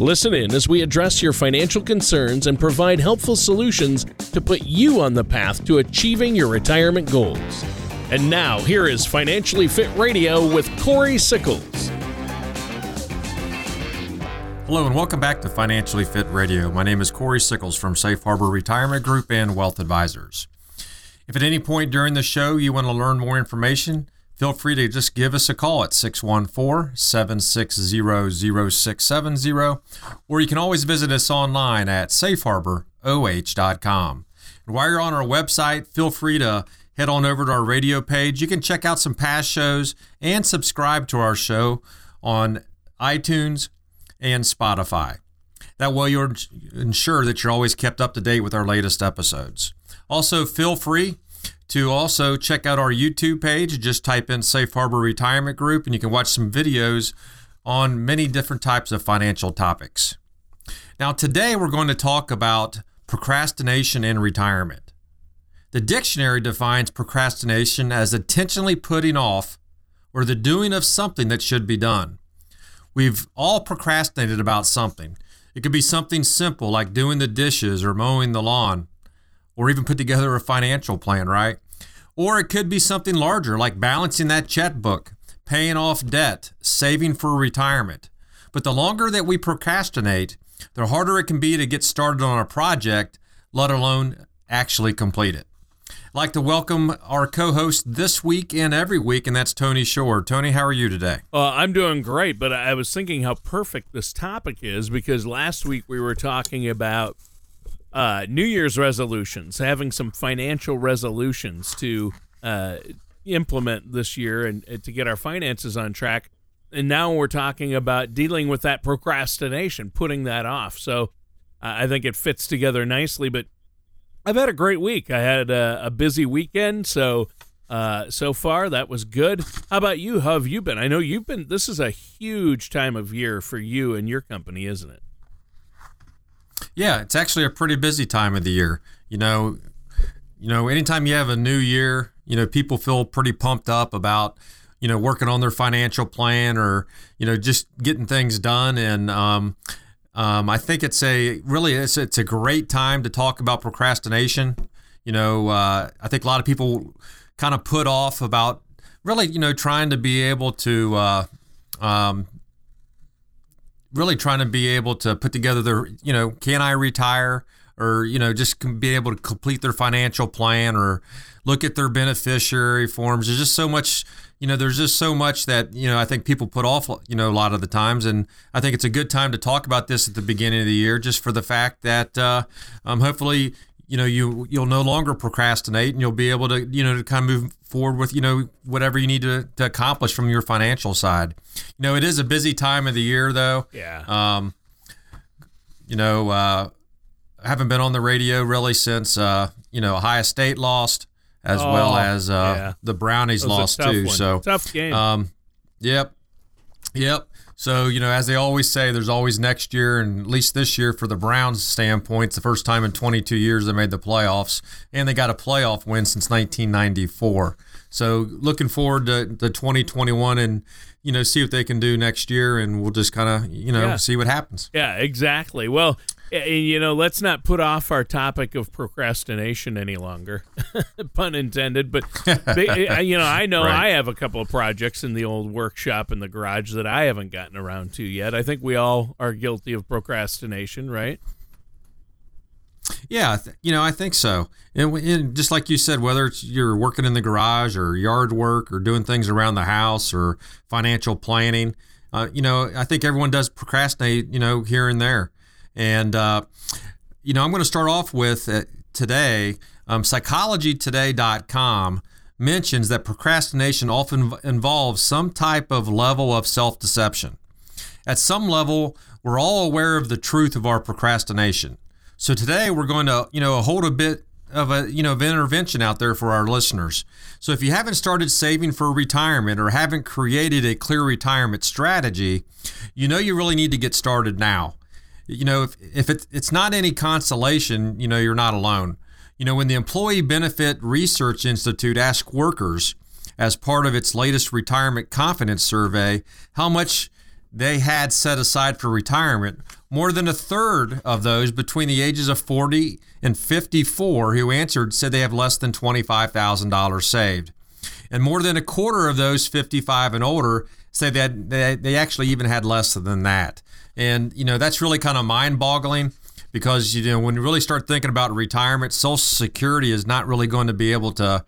Listen in as we address your financial concerns and provide helpful solutions to put you on the path to achieving your retirement goals. And now, here is Financially Fit Radio with Corey Sickles. Hello, and welcome back to Financially Fit Radio. My name is Corey Sickles from Safe Harbor Retirement Group and Wealth Advisors. If at any point during the show you want to learn more information, feel free to just give us a call at 614 760 0670, or you can always visit us online at safeharboroh.com. And while you're on our website, feel free to head on over to our radio page. You can check out some past shows and subscribe to our show on iTunes and Spotify. That way, you'll ensure that you're always kept up to date with our latest episodes. Also, feel free to also check out our YouTube page. Just type in Safe Harbor Retirement Group and you can watch some videos on many different types of financial topics. Now, today we're going to talk about procrastination in retirement. The dictionary defines procrastination as intentionally putting off or the doing of something that should be done. We've all procrastinated about something. It could be something simple like doing the dishes or mowing the lawn or even put together a financial plan, right? Or it could be something larger like balancing that checkbook, paying off debt, saving for retirement. But the longer that we procrastinate, the harder it can be to get started on a project, let alone actually complete it. I'd like to welcome our co-host this week and every week, and that's Tony Shore. Tony, how are you today? Uh, I'm doing great, but I was thinking how perfect this topic is because last week we were talking about uh, New Year's resolutions, having some financial resolutions to uh, implement this year and, and to get our finances on track. And now we're talking about dealing with that procrastination, putting that off. So uh, I think it fits together nicely. But I've had a great week. I had a, a busy weekend, so uh, so far that was good. How about you? How have you been? I know you've been. This is a huge time of year for you and your company, isn't it? Yeah, it's actually a pretty busy time of the year. You know, you know, anytime you have a new year, you know, people feel pretty pumped up about, you know, working on their financial plan or, you know, just getting things done. And um, um, I think it's a really it's, it's a great time to talk about procrastination. You know, uh, I think a lot of people kind of put off about really, you know, trying to be able to uh, um, really trying to be able to put together their, you know, can I retire? Or, you know, just be able to complete their financial plan or look at their beneficiary forms. There's just so much, you know, there's just so much that, you know, I think people put off, you know, a lot of the times. And I think it's a good time to talk about this at the beginning of the year, just for the fact that uh, um, hopefully, you know, you you'll no longer procrastinate and you'll be able to, you know, to kind of move forward with, you know, whatever you need to, to accomplish from your financial side. You know, it is a busy time of the year though. Yeah. Um, you know, uh, I haven't been on the radio really since, uh, you know, Ohio State lost as Oh, well as uh, yeah. the Brownies That was a lost too. one. So tough game. um, yep, yep. So you know, as they always say, there's always next year, and at least this year for the Browns' standpoint, it's the first time in 22 years they made the playoffs, and they got a playoff win since 1994. So looking forward to the 2021 and you know see what they can do next year, and we'll just kind of you know Yeah. see what happens. Yeah, exactly. Well, eh, you know, let's not put off our topic of procrastination any longer, pun intended. But eh, you know, I know Right. I have a couple of projects in the old workshop in the garage that I haven't gotten around to yet. I think we all are guilty of procrastination, right? Yeah, you know, I think so. And, and just like you said, whether it's you're working in the garage or yard work or doing things around the house or financial planning, uh, you know, I think everyone does procrastinate, you know, here and there. And, uh, you know, I'm going to start off with uh, today. Um, psychologytoday.com mentions that procrastination often involves some type of level of self deception. At some level, we're all aware of the truth of our procrastination. So today we're going to, you know, hold a bit of a you know of intervention out there for our listeners. So if you haven't started saving for retirement or haven't created a clear retirement strategy, you know you really need to get started now. You know if if it, it's not any consolation, you know you're not alone. You know when the Employee Benefit Research Institute asked workers as part of its latest retirement confidence survey how much they had set aside for retirement, more than a third of those between the ages of 40 and 54 who answered said they have less than $25,000 saved. And more than a quarter of those 55 and older say that they, they actually even had less than that. And, you know, that's really kind of mind boggling because, you know, when you really start thinking about retirement, Social Security is not really going to be able to,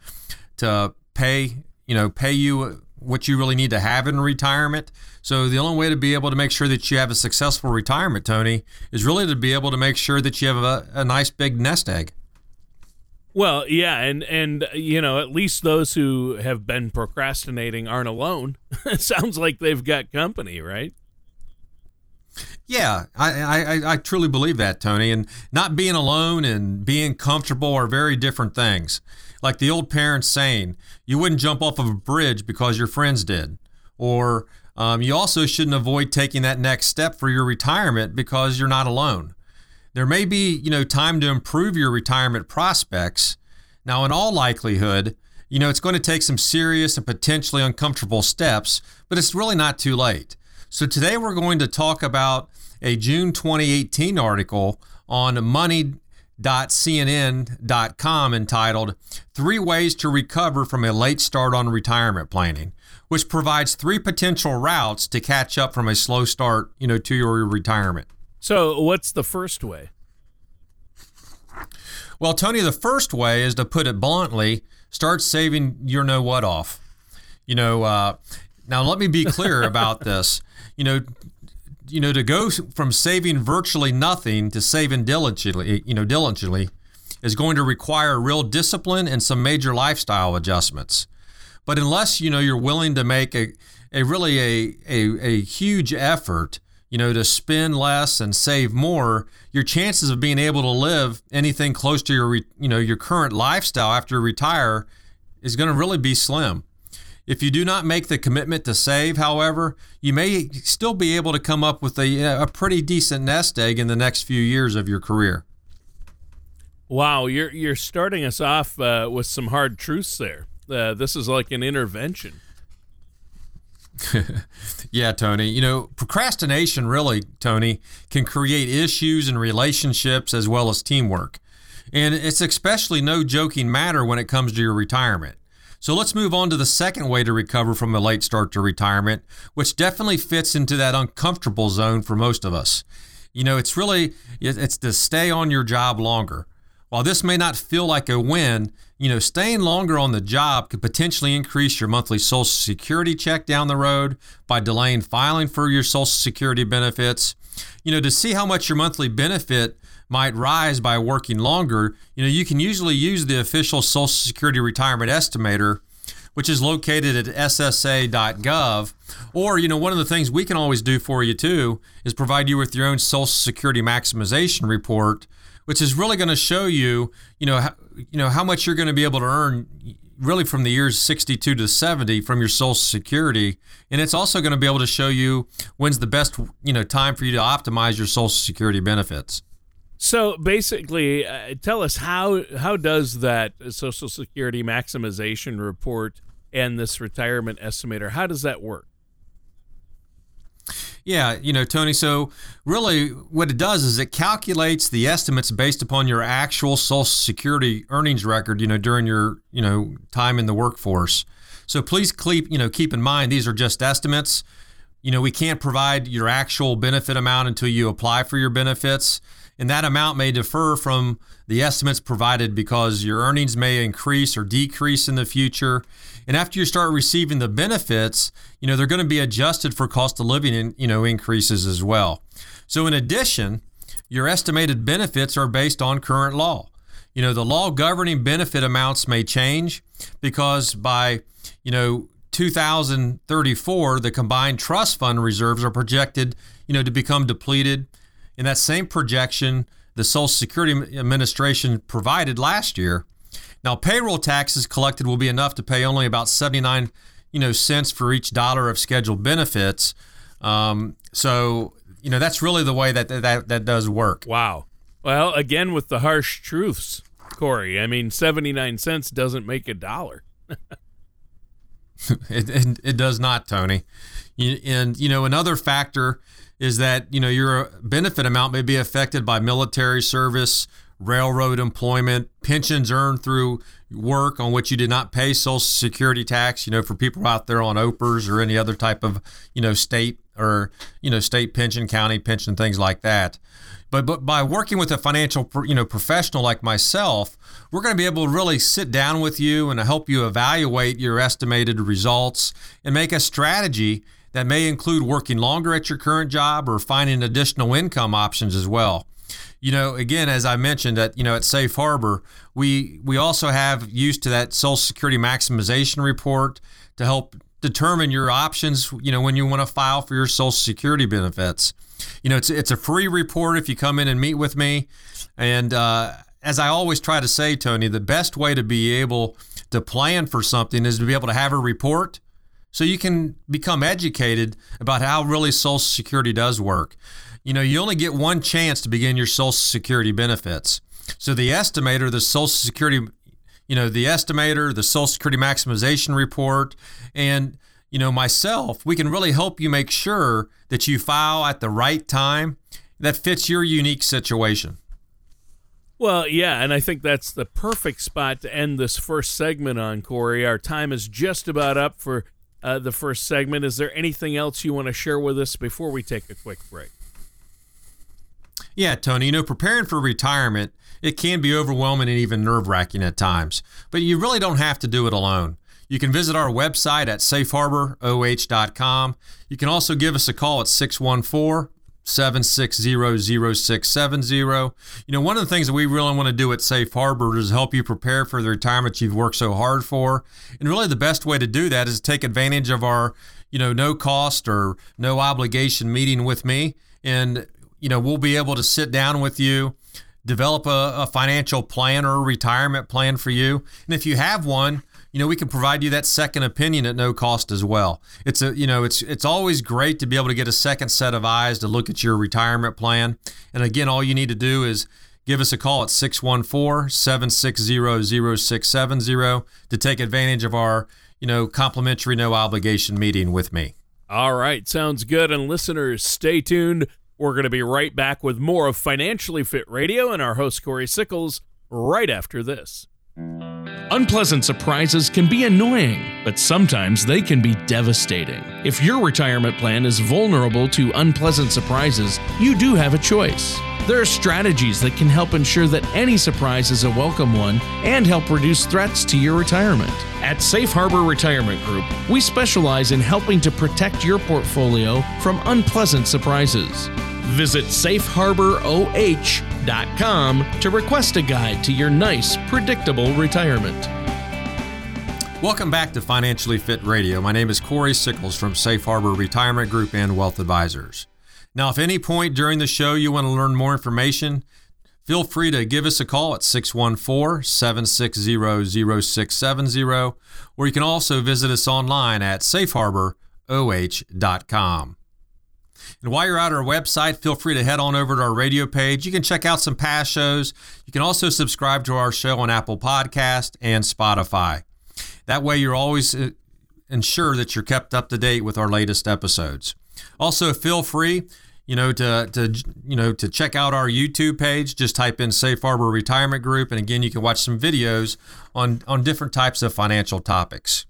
to pay, you know, pay you what you really need to have in retirement. So the only way to be able to make sure that you have a successful retirement, Tony, is really to be able to make sure that you have a, a nice big nest egg. Well, yeah, and and you know, at least those who have been procrastinating aren't alone. sounds like they've got company, right? Yeah, I, I, I truly believe that, Tony. And not being alone and being comfortable are very different things. Like the old parents saying, you wouldn't jump off of a bridge because your friends did. Or um, you also shouldn't avoid taking that next step for your retirement because you're not alone. There may be, you know, time to improve your retirement prospects. Now, in all likelihood, you know, it's going to take some serious and potentially uncomfortable steps, but it's really not too late. So today we're going to talk about a June 2018 article on money.cnn.com entitled Three Ways to Recover from a Late Start on Retirement Planning which provides three potential routes to catch up from a slow start, you know, to your retirement. So, what's the first way? Well, Tony, the first way is to put it bluntly, start saving your know what off. You know, uh, now let me be clear about this. You know, you know, to go from saving virtually nothing to saving diligently, you know, diligently, is going to require real discipline and some major lifestyle adjustments. But unless you know you're willing to make a, a really a, a, a huge effort, you know, to spend less and save more, your chances of being able to live anything close to your you know your current lifestyle after you retire is going to really be slim. If you do not make the commitment to save, however, you may still be able to come up with a, a pretty decent nest egg in the next few years of your career. Wow, you're you're starting us off uh, with some hard truths there uh, this is like an intervention. yeah, Tony. You know, procrastination really, Tony, can create issues in relationships as well as teamwork. And it's especially no joking matter when it comes to your retirement. So let's move on to the second way to recover from a late start to retirement, which definitely fits into that uncomfortable zone for most of us. You know, it's really it's to stay on your job longer. While this may not feel like a win, you know, staying longer on the job could potentially increase your monthly Social Security check down the road by delaying filing for your Social Security benefits. You know, to see how much your monthly benefit might rise by working longer, you know, you can usually use the official Social Security retirement estimator, which is located at ssa.gov. Or, you know, one of the things we can always do for you too is provide you with your own Social Security maximization report which is really going to show you, you know, how, you know how much you're going to be able to earn really from the years 62 to 70 from your social security and it's also going to be able to show you when's the best you know time for you to optimize your social security benefits so basically uh, tell us how how does that social security maximization report and this retirement estimator how does that work yeah, you know, Tony. So, really, what it does is it calculates the estimates based upon your actual Social Security earnings record, you know, during your, you know, time in the workforce. So, please keep, you know, keep in mind these are just estimates. You know, we can't provide your actual benefit amount until you apply for your benefits and that amount may differ from the estimates provided because your earnings may increase or decrease in the future. And after you start receiving the benefits, you know, they're going to be adjusted for cost of living, in, you know, increases as well. So in addition, your estimated benefits are based on current law. You know, the law governing benefit amounts may change because by, you know, 2034, the combined trust fund reserves are projected, you know, to become depleted in that same projection, the Social Security Administration provided last year. Now, payroll taxes collected will be enough to pay only about 79 you know, cents for each dollar of scheduled benefits. Um, so, you know, that's really the way that, that that does work. Wow. Well, again, with the harsh truths, Corey, I mean, 79 cents doesn't make a dollar. it, it, it, does not, Tony. And, you know, another factor is that, you know, your benefit amount may be affected by military service, railroad employment, pensions earned through work on which you did not pay Social Security tax, you know, for people out there on OPERS or any other type of, you know, state or, you know, state pension, county pension, things like that. But, but by working with a financial, you know, professional like myself, we're going to be able to really sit down with you and help you evaluate your estimated results and make a strategy that may include working longer at your current job or finding additional income options as well you know, again, as I mentioned, that you know at Safe Harbor, we we also have used to that Social Security maximization report to help determine your options. You know, when you want to file for your Social Security benefits. You know, it's it's a free report if you come in and meet with me, and uh, as I always try to say, Tony, the best way to be able to plan for something is to be able to have a report so you can become educated about how really Social Security does work you know, you only get one chance to begin your Social Security benefits. So the estimator, the Social Security, you know, the estimator, the Social Security maximization report, and you know, myself, we can really help you make sure that you file at the right time that fits your unique situation. Well, yeah, and I think that's the perfect spot to end this first segment on, Corey. Our time is just about up for uh, the first segment. Is there anything else you want to share with us before we take a quick break? Yeah, Tony, you know, preparing for retirement, it can be overwhelming and even nerve wracking at times, but you really don't have to do it alone. You can visit our website at safeharboroh.com. You can also give us a call at 614 760 0670. You know, one of the things that we really want to do at Safe Harbor is help you prepare for the retirement you've worked so hard for. And really, the best way to do that is take advantage of our, you know, no cost or no obligation meeting with me. And you know, we'll be able to sit down with you, develop a, a financial plan or a retirement plan for you. And if you have one, you know, we can provide you that second opinion at no cost as well. It's a, you know, it's it's always great to be able to get a second set of eyes to look at your retirement plan. And again, all you need to do is give us a call at 614-760-0670 to take advantage of our, you know, complimentary no obligation meeting with me. All right, sounds good. And listeners, stay tuned we're going to be right back with more of Financially Fit Radio and our host, Corey Sickles, right after this. Unpleasant surprises can be annoying, but sometimes they can be devastating. If your retirement plan is vulnerable to unpleasant surprises, you do have a choice. There are strategies that can help ensure that any surprise is a welcome one and help reduce threats to your retirement. At Safe Harbor Retirement Group, we specialize in helping to protect your portfolio from unpleasant surprises. Visit safeharboroh.com to request a guide to your nice, predictable retirement. Welcome back to Financially Fit Radio. My name is Corey Sickles from Safe Harbor Retirement Group and Wealth Advisors. Now, if any point during the show you want to learn more information, feel free to give us a call at 614 760 0670, or you can also visit us online at safeharboroh.com. And while you're at our website, feel free to head on over to our radio page. You can check out some past shows. You can also subscribe to our show on Apple Podcast and Spotify. That way, you're always uh, ensure that you're kept up to date with our latest episodes. Also, feel free, you know, to to you know to check out our YouTube page. Just type in Safe Harbor Retirement Group, and again, you can watch some videos on on different types of financial topics.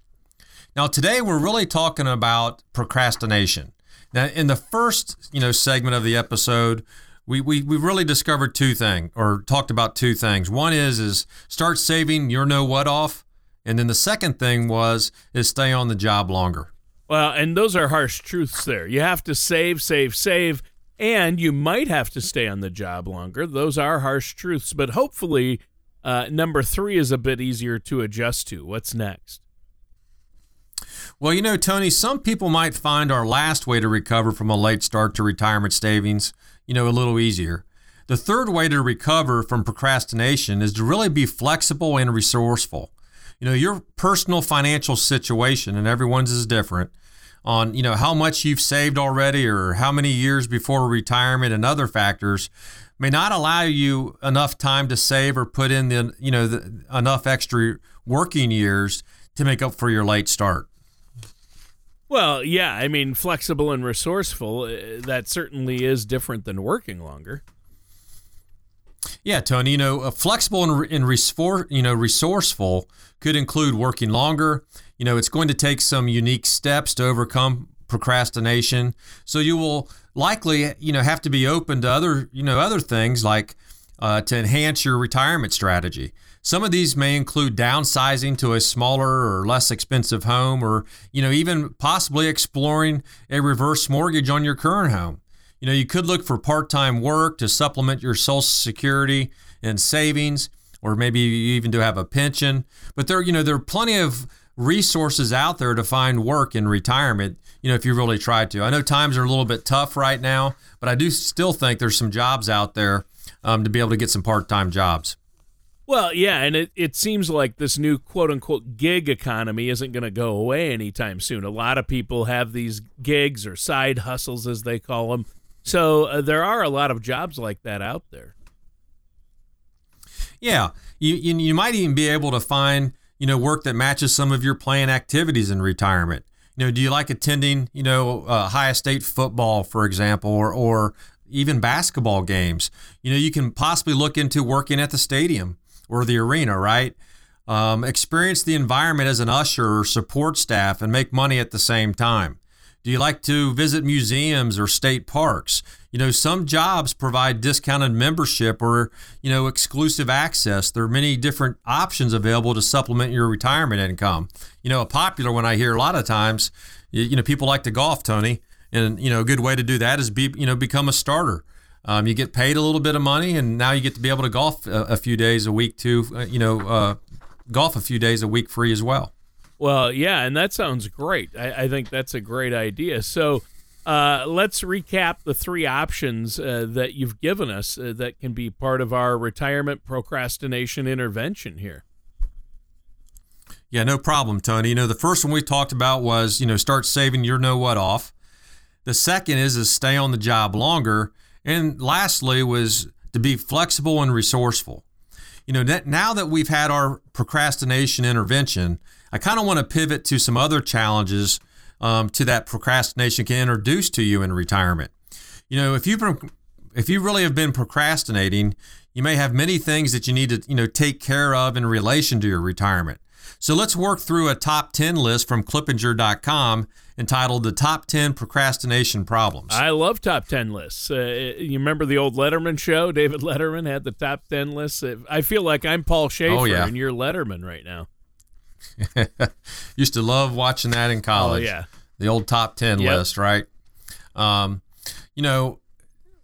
Now, today we're really talking about procrastination. Now, in the first, you know, segment of the episode, we, we, we really discovered two things or talked about two things. One is is start saving your know what off, and then the second thing was is stay on the job longer. Well, and those are harsh truths there. You have to save, save, save, and you might have to stay on the job longer. Those are harsh truths, but hopefully uh, number three is a bit easier to adjust to. What's next? Well, you know, Tony, some people might find our last way to recover from a late start to retirement savings, you know, a little easier. The third way to recover from procrastination is to really be flexible and resourceful. You know, your personal financial situation, and everyone's is different, on you know how much you've saved already or how many years before retirement and other factors may not allow you enough time to save or put in the you know the, enough extra working years to make up for your late start. Well, yeah, I mean, flexible and resourceful, uh, that certainly is different than working longer. Yeah, Tony, you know, flexible and, and resor- you know, resourceful could include working longer. You know, it's going to take some unique steps to overcome procrastination. So you will likely, you know, have to be open to other, you know, other things like uh, to enhance your retirement strategy. Some of these may include downsizing to a smaller or less expensive home, or you know, even possibly exploring a reverse mortgage on your current home. You know, you could look for part-time work to supplement your Social Security and savings, or maybe you even to have a pension. But there, you know, there are plenty of resources out there to find work in retirement, you know, if you really try to. I know times are a little bit tough right now, but I do still think there's some jobs out there um, to be able to get some part time jobs. Well, yeah, and it, it seems like this new quote unquote gig economy isn't going to go away anytime soon. A lot of people have these gigs or side hustles, as they call them. So uh, there are a lot of jobs like that out there. Yeah, you, you, you might even be able to find you know work that matches some of your planned activities in retirement. You know, do you like attending you know uh, Ohio State football, for example, or or even basketball games? You know, you can possibly look into working at the stadium or the arena, right? Um, experience the environment as an usher or support staff and make money at the same time. Do you like to visit museums or state parks? You know, some jobs provide discounted membership or, you know, exclusive access. There are many different options available to supplement your retirement income. You know, a popular one I hear a lot of times, you, know, people like to golf, Tony. And, you know, a good way to do that is be, you know, become a starter. Um, you get paid a little bit of money, and now you get to be able to golf a, a few days a week too. Uh, you know, uh, golf a few days a week free as well. Well, yeah, and that sounds great. I, I think that's a great idea. So uh, let's recap the three options uh, that you've given us uh, that can be part of our retirement procrastination intervention here. Yeah, no problem, Tony. You know, the first one we talked about was, you know, start saving your know what off. The second is to stay on the job longer. And lastly was to be flexible and resourceful. You know, now that we've had our procrastination intervention, I kind of want to pivot to some other challenges um, to that procrastination can introduce to you in retirement. You know, if you if you really have been procrastinating, you may have many things that you need to you know take care of in relation to your retirement. So let's work through a top 10 list from Kiplinger.com entitled The Top 10 Procrastination Problems. I love top 10 lists. Uh, you remember the old Letterman show? David Letterman had the top 10 lists. I feel like I'm Paul Shaffer oh, yeah. and you're Letterman right now. Used to love watching that in college. Oh, yeah. The old top 10 yep. list, right? Um, you know,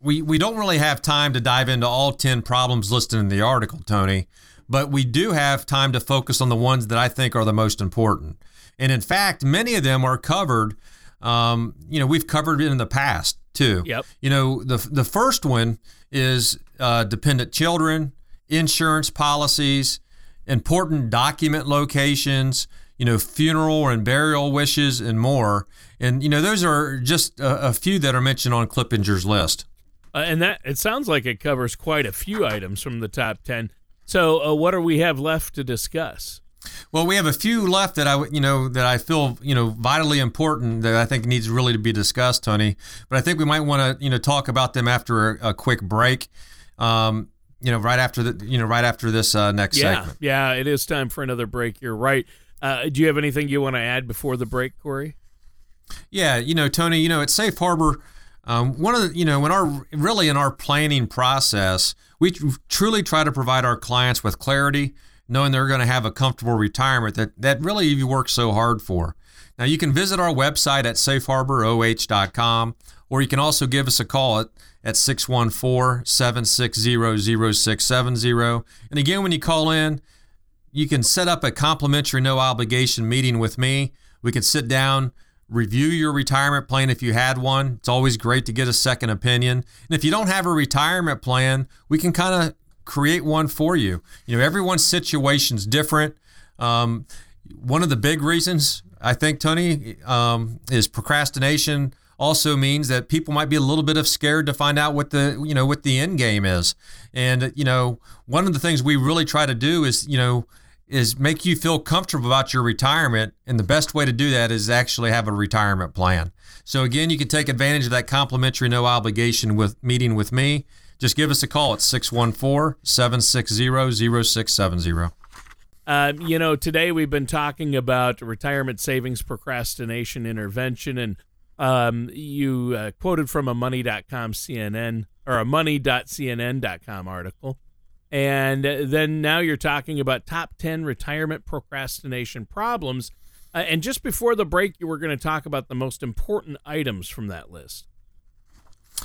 we, we don't really have time to dive into all 10 problems listed in the article, Tony, but we do have time to focus on the ones that I think are the most important. And in fact, many of them are covered. Um, you know, we've covered it in the past too. Yep. You know, the the first one is uh, dependent children, insurance policies, important document locations, you know, funeral and burial wishes, and more. And you know, those are just a, a few that are mentioned on Kiplinger's list. Uh, and that it sounds like it covers quite a few items from the top ten. So, uh, what do we have left to discuss? Well, we have a few left that I, you know, that I feel, you know, vitally important that I think needs really to be discussed, Tony. But I think we might want to, you know, talk about them after a, a quick break. Um, you know, right after the, you know, right after this uh, next yeah, segment. Yeah, it is time for another break. You're right. Uh, do you have anything you want to add before the break, Corey? Yeah, you know, Tony, you know, at Safe Harbor, um, one of the, you know, in our really in our planning process, we truly try to provide our clients with clarity knowing they're going to have a comfortable retirement that, that really you work so hard for. Now, you can visit our website at safeharboroh.com, or you can also give us a call at, at 614 760 0670. And again, when you call in, you can set up a complimentary no obligation meeting with me. We can sit down, review your retirement plan if you had one. It's always great to get a second opinion. And if you don't have a retirement plan, we can kind of create one for you. You know, everyone's situation's different. Um, one of the big reasons I think, Tony, um, is procrastination also means that people might be a little bit of scared to find out what the you know what the end game is. And you know, one of the things we really try to do is you know is make you feel comfortable about your retirement. And the best way to do that is actually have a retirement plan. So again, you can take advantage of that complimentary no obligation with meeting with me. Just give us a call at 614-760-0670. Uh, you know, today we've been talking about retirement savings procrastination intervention, and um, you uh, quoted from a money.com CNN or a money.cnn.com article. And then now you're talking about top 10 retirement procrastination problems. Uh, and just before the break, you were going to talk about the most important items from that list.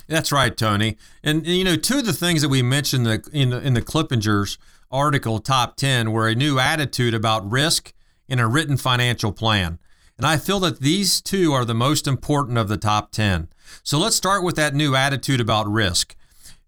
That's right, Tony. And, and you know, two of the things that we mentioned in the, in, in the Kiplinger's article, Top 10, were a new attitude about risk and a written financial plan. And I feel that these two are the most important of the top 10. So let's start with that new attitude about risk.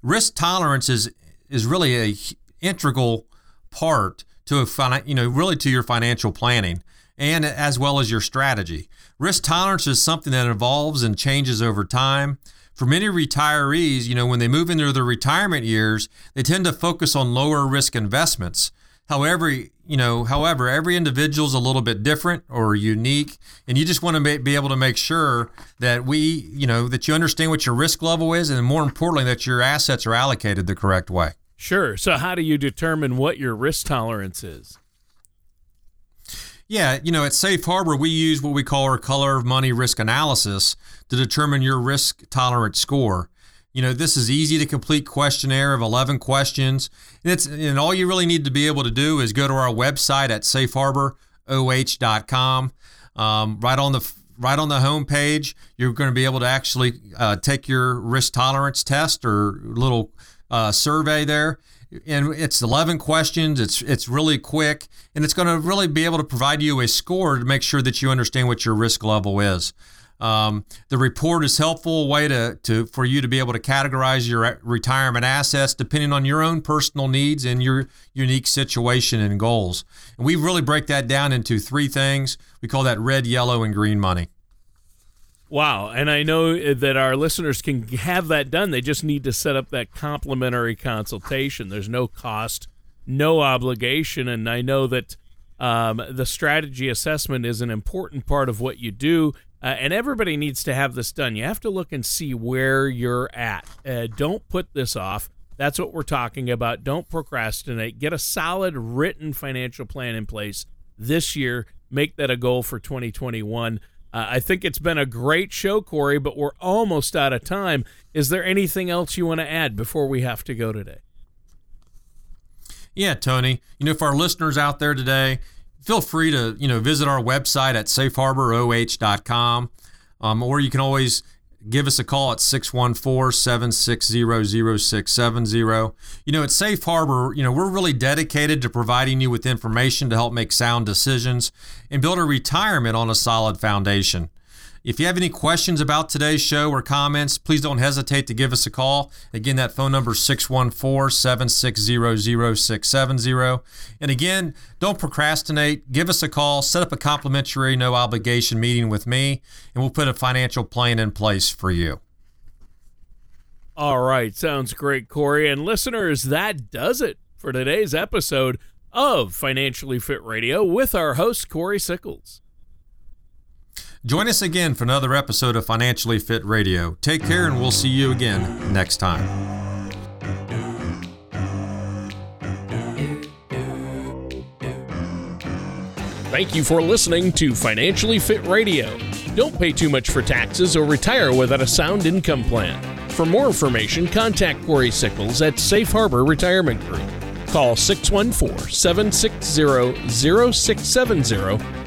Risk tolerance is is really a integral part to a fin- you know really to your financial planning and as well as your strategy. Risk tolerance is something that evolves and changes over time. For many retirees, you know, when they move into their retirement years, they tend to focus on lower risk investments. However, you know, however, every individual is a little bit different or unique, and you just want to be able to make sure that we, you know, that you understand what your risk level is, and more importantly, that your assets are allocated the correct way. Sure. So, how do you determine what your risk tolerance is? Yeah, you know, at Safe Harbor, we use what we call our color of money risk analysis to determine your risk tolerance score. You know, this is easy to complete questionnaire of 11 questions. And it's and all you really need to be able to do is go to our website at safeharboroh.com. Um, right on the right on the home page, you're going to be able to actually uh, take your risk tolerance test or little uh, survey there. And it's 11 questions. It's it's really quick, and it's going to really be able to provide you a score to make sure that you understand what your risk level is. Um, the report is helpful way to, to for you to be able to categorize your retirement assets depending on your own personal needs and your unique situation and goals. And we really break that down into three things. We call that red, yellow, and green money. Wow. And I know that our listeners can have that done. They just need to set up that complimentary consultation. There's no cost, no obligation. And I know that um, the strategy assessment is an important part of what you do. Uh, and everybody needs to have this done. You have to look and see where you're at. Uh, don't put this off. That's what we're talking about. Don't procrastinate. Get a solid written financial plan in place this year. Make that a goal for 2021. Uh, I think it's been a great show, Corey, but we're almost out of time. Is there anything else you want to add before we have to go today? Yeah, Tony. You know, for our listeners out there today, feel free to you know visit our website at safeharboroh.com, um, or you can always give us a call at 614-760-0670. You know, at Safe Harbor, you know, we're really dedicated to providing you with information to help make sound decisions and build a retirement on a solid foundation. If you have any questions about today's show or comments, please don't hesitate to give us a call. Again, that phone number is 614 760 0670. And again, don't procrastinate. Give us a call, set up a complimentary, no obligation meeting with me, and we'll put a financial plan in place for you. All right. Sounds great, Corey. And listeners, that does it for today's episode of Financially Fit Radio with our host, Corey Sickles. Join us again for another episode of Financially Fit Radio. Take care, and we'll see you again next time. Thank you for listening to Financially Fit Radio. Don't pay too much for taxes or retire without a sound income plan. For more information, contact Corey Sickles at Safe Harbor Retirement Group. Call 614 760 0670